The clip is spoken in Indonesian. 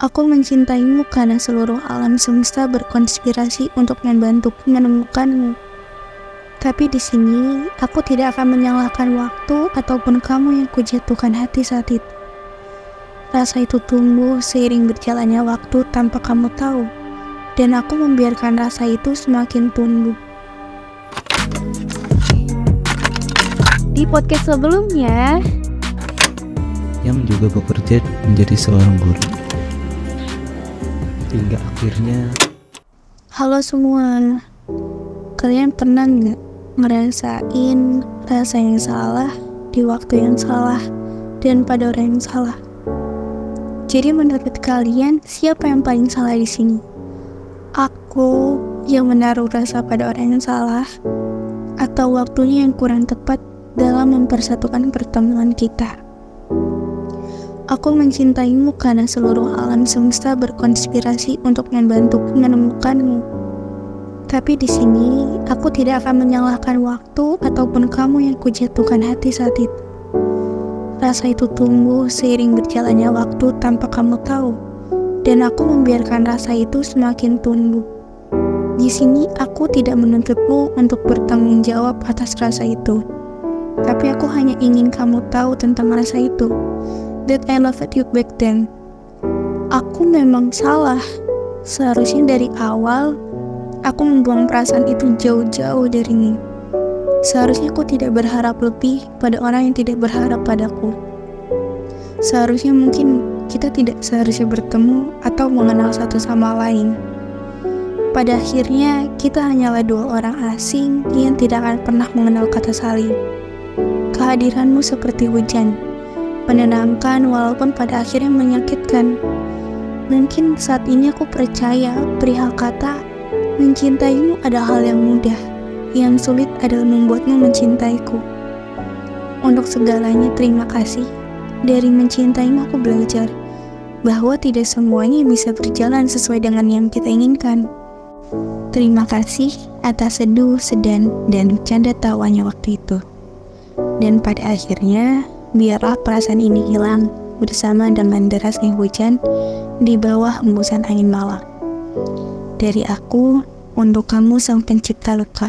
Aku mencintaimu karena seluruh alam semesta berkonspirasi untuk membantuku menemukanmu. Tapi di sini, aku tidak akan menyalahkan waktu ataupun kamu yang kujatuhkan hati saat itu. Rasa itu tumbuh seiring berjalannya waktu tanpa kamu tahu, dan aku membiarkan rasa itu semakin tumbuh. Di podcast sebelumnya, yang juga bekerja menjadi seorang guru. Hingga akhirnya Halo semua, kalian pernah nggak ngerasain rasa yang salah di waktu yang salah dan pada orang yang salah? Jadi menurut kalian siapa yang paling salah di sini? Aku yang menaruh rasa pada orang yang salah atau waktunya yang kurang tepat dalam mempersatukan pertemuan kita? Aku mencintaimu karena seluruh alam semesta berkonspirasi untuk membantuku menemukanmu. Tapi di sini, aku tidak akan menyalahkan waktu ataupun kamu yang kujatuhkan hati saat itu. Rasa itu tumbuh seiring berjalannya waktu tanpa kamu tahu, dan aku membiarkan rasa itu semakin tumbuh. Di sini, aku tidak menuntutmu untuk bertanggung jawab atas rasa itu, tapi aku hanya ingin kamu tahu tentang rasa itu that I loved you back then. Aku memang salah. Seharusnya dari awal aku membuang perasaan itu jauh-jauh darimu. Seharusnya aku tidak berharap lebih pada orang yang tidak berharap padaku. Seharusnya mungkin kita tidak seharusnya bertemu atau mengenal satu sama lain. Pada akhirnya, kita hanyalah dua orang asing yang tidak akan pernah mengenal kata saling. Kehadiranmu seperti hujan, menenangkan walaupun pada akhirnya menyakitkan. Mungkin saat ini aku percaya perihal kata mencintaimu adalah hal yang mudah, yang sulit adalah membuatmu mencintaiku. Untuk segalanya terima kasih. Dari mencintaimu aku belajar bahwa tidak semuanya bisa berjalan sesuai dengan yang kita inginkan. Terima kasih atas seduh, sedan, dan canda tawanya waktu itu. Dan pada akhirnya, biarlah perasaan ini hilang bersama dengan derasnya hujan di bawah embusan angin malam. Dari aku, untuk kamu sang pencipta luka.